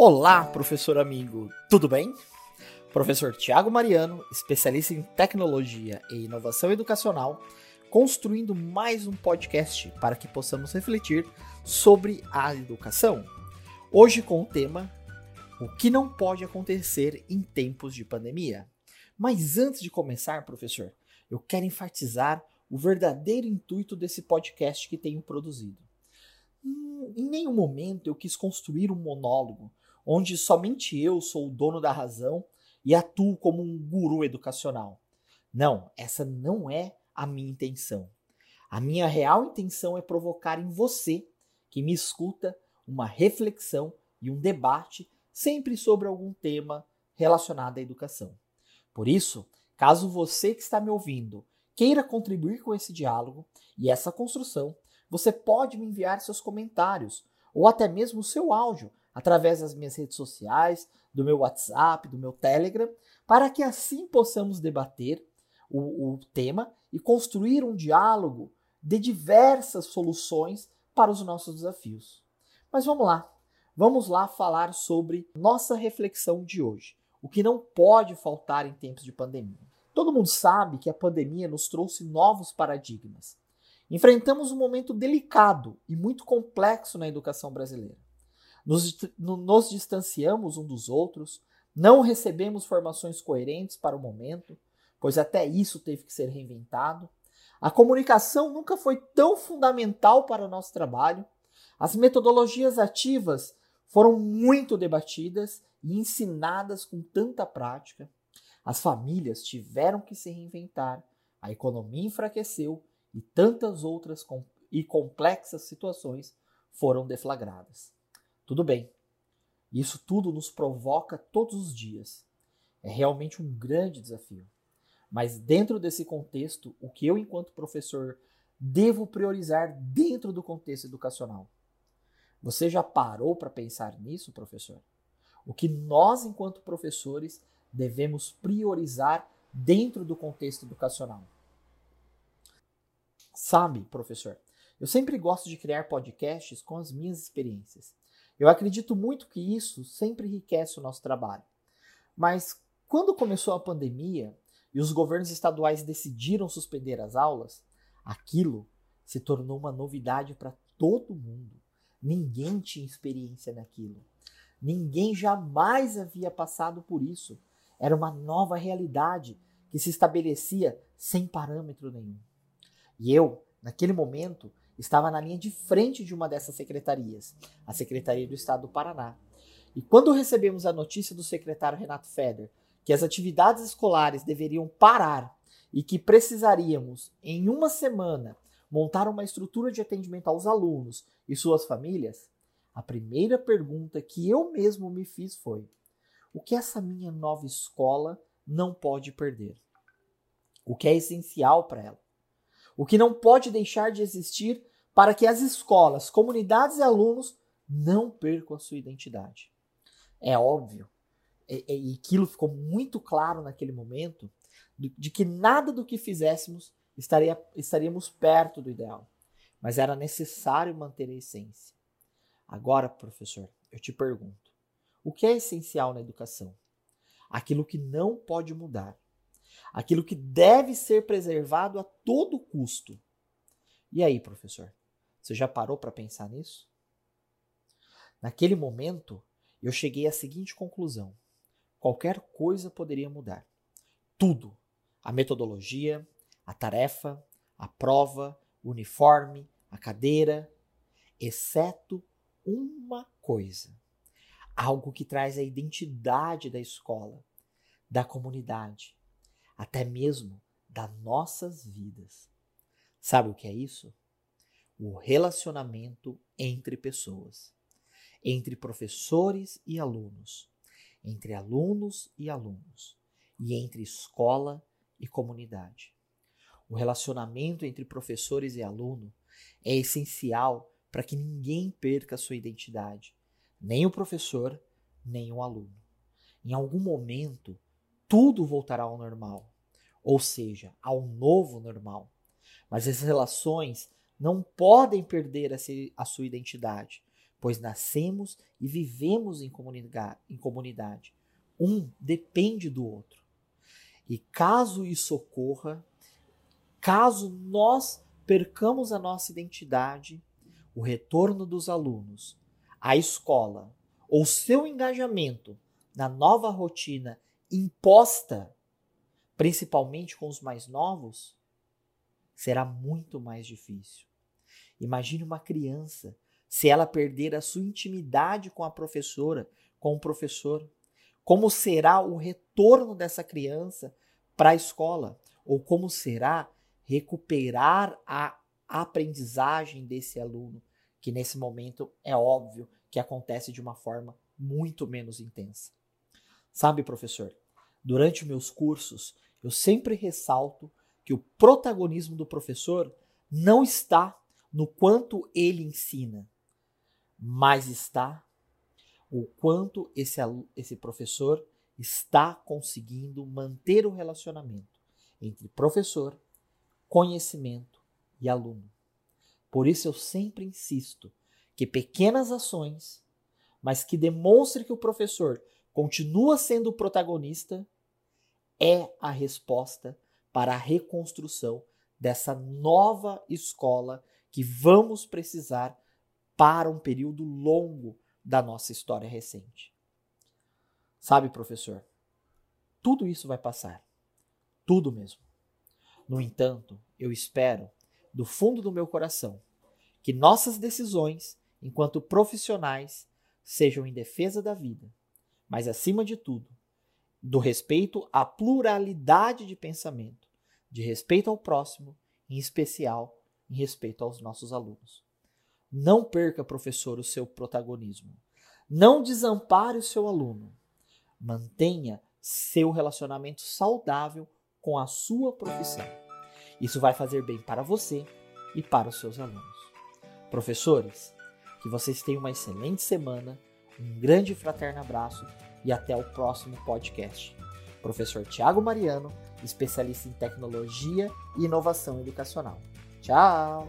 Olá, professor amigo, tudo bem? Professor Tiago Mariano, especialista em tecnologia e inovação educacional, construindo mais um podcast para que possamos refletir sobre a educação. Hoje com o tema O que não pode acontecer em tempos de pandemia. Mas antes de começar, professor, eu quero enfatizar o verdadeiro intuito desse podcast que tenho produzido. Hum, em nenhum momento eu quis construir um monólogo onde somente eu sou o dono da razão e atuo como um guru educacional. Não, essa não é a minha intenção. A minha real intenção é provocar em você, que me escuta, uma reflexão e um debate sempre sobre algum tema relacionado à educação. Por isso, caso você que está me ouvindo queira contribuir com esse diálogo e essa construção, você pode me enviar seus comentários ou até mesmo o seu áudio através das minhas redes sociais, do meu WhatsApp, do meu Telegram, para que assim possamos debater o, o tema e construir um diálogo de diversas soluções para os nossos desafios. Mas vamos lá, vamos lá falar sobre nossa reflexão de hoje. O que não pode faltar em tempos de pandemia. Todo mundo sabe que a pandemia nos trouxe novos paradigmas. Enfrentamos um momento delicado e muito complexo na educação brasileira. Nos, nos distanciamos um dos outros, não recebemos formações coerentes para o momento, pois até isso teve que ser reinventado. A comunicação nunca foi tão fundamental para o nosso trabalho. As metodologias ativas foram muito debatidas e ensinadas com tanta prática. As famílias tiveram que se reinventar, a economia enfraqueceu e tantas outras com e complexas situações foram deflagradas. Tudo bem. Isso tudo nos provoca todos os dias. É realmente um grande desafio. Mas dentro desse contexto, o que eu, enquanto professor, devo priorizar dentro do contexto educacional? Você já parou para pensar nisso, professor? O que nós, enquanto professores, devemos priorizar dentro do contexto educacional? Sabe, professor, eu sempre gosto de criar podcasts com as minhas experiências. Eu acredito muito que isso sempre enriquece o nosso trabalho. Mas quando começou a pandemia e os governos estaduais decidiram suspender as aulas, aquilo se tornou uma novidade para todo mundo. Ninguém tinha experiência naquilo. Ninguém jamais havia passado por isso. Era uma nova realidade que se estabelecia sem parâmetro nenhum. E eu, naquele momento, estava na linha de frente de uma dessas secretarias, a Secretaria do Estado do Paraná. E quando recebemos a notícia do secretário Renato Feder que as atividades escolares deveriam parar e que precisaríamos, em uma semana, montar uma estrutura de atendimento aos alunos e suas famílias, a primeira pergunta que eu mesmo me fiz foi: o que essa minha nova escola não pode perder? O que é essencial para ela? O que não pode deixar de existir para que as escolas, comunidades e alunos não percam a sua identidade. É óbvio, e, e aquilo ficou muito claro naquele momento, de, que nada do que fizéssemos estaria, estaríamos perto do ideal, mas era necessário manter a essência. Agora, professor, eu te pergunto: o que é essencial na educação? Aquilo que não pode mudar aquilo que deve ser preservado a todo custo. E aí, professor, você já parou para pensar nisso? Naquele momento, eu cheguei à seguinte conclusão: qualquer coisa poderia mudar. Tudo. A metodologia, a tarefa, a prova, o uniforme, a cadeira, exceto uma coisa. Algo que traz a identidade da escola, da comunidade, até mesmo das nossas vidas. Sabe o que é isso? O relacionamento entre pessoas, entre professores e alunos, entre alunos e alunos, e entre escola e comunidade. O relacionamento entre professores e aluno é essencial para que ninguém perca sua identidade, nem o professor, nem o aluno. Em algum momento, tudo voltará ao normal, ou seja, ao novo normal. Mas essas relações não podem perder a sua identidade, pois nascemos e vivemos em comunidade. Um depende do outro. E caso isso ocorra, caso nós percamos a nossa identidade, o retorno dos alunos à escola ou seu engajamento na nova rotina imposta, principalmente com os mais novos, será muito mais difícil. Imagine uma criança se ela perder a sua intimidade com a professora, com o professor. Como será o retorno dessa criança para a escola? Ou como será recuperar a aprendizagem desse aluno, que nesse momento é óbvio que acontece de uma forma muito menos intensa. Sabe, professor, durante meus cursos, eu sempre ressalto que o protagonismo do professor não está no quanto ele ensina, mas está o quanto esse, esse professor está conseguindo manter o relacionamento entre professor, conhecimento e aluno. Por isso eu sempre insisto que pequenas ações, mas que demonstrem que o professor continua sendo o protagonista, é a resposta para a reconstrução dessa nova escola que vamos precisar para um período longo da nossa história recente. Sabe, professor, tudo isso vai passar. Tudo mesmo. No entanto, eu espero, do fundo do meu coração, que nossas decisões enquanto profissionais, sejam em defesa da vida, mas acima de tudo, do respeito à pluralidade de pensamento, de respeito ao próximo, em especial em respeito aos nossos alunos. Não perca, professor, o seu protagonismo. Não desampare o seu aluno. Mantenha seu relacionamento saudável com a sua profissão. Isso vai fazer bem para você e para os seus alunos. Professores, que vocês tenham uma excelente semana, um grande fraterno abraço e até o próximo podcast. Professor Tiago Mariano, especialista em tecnologia e inovação educacional. Tchau!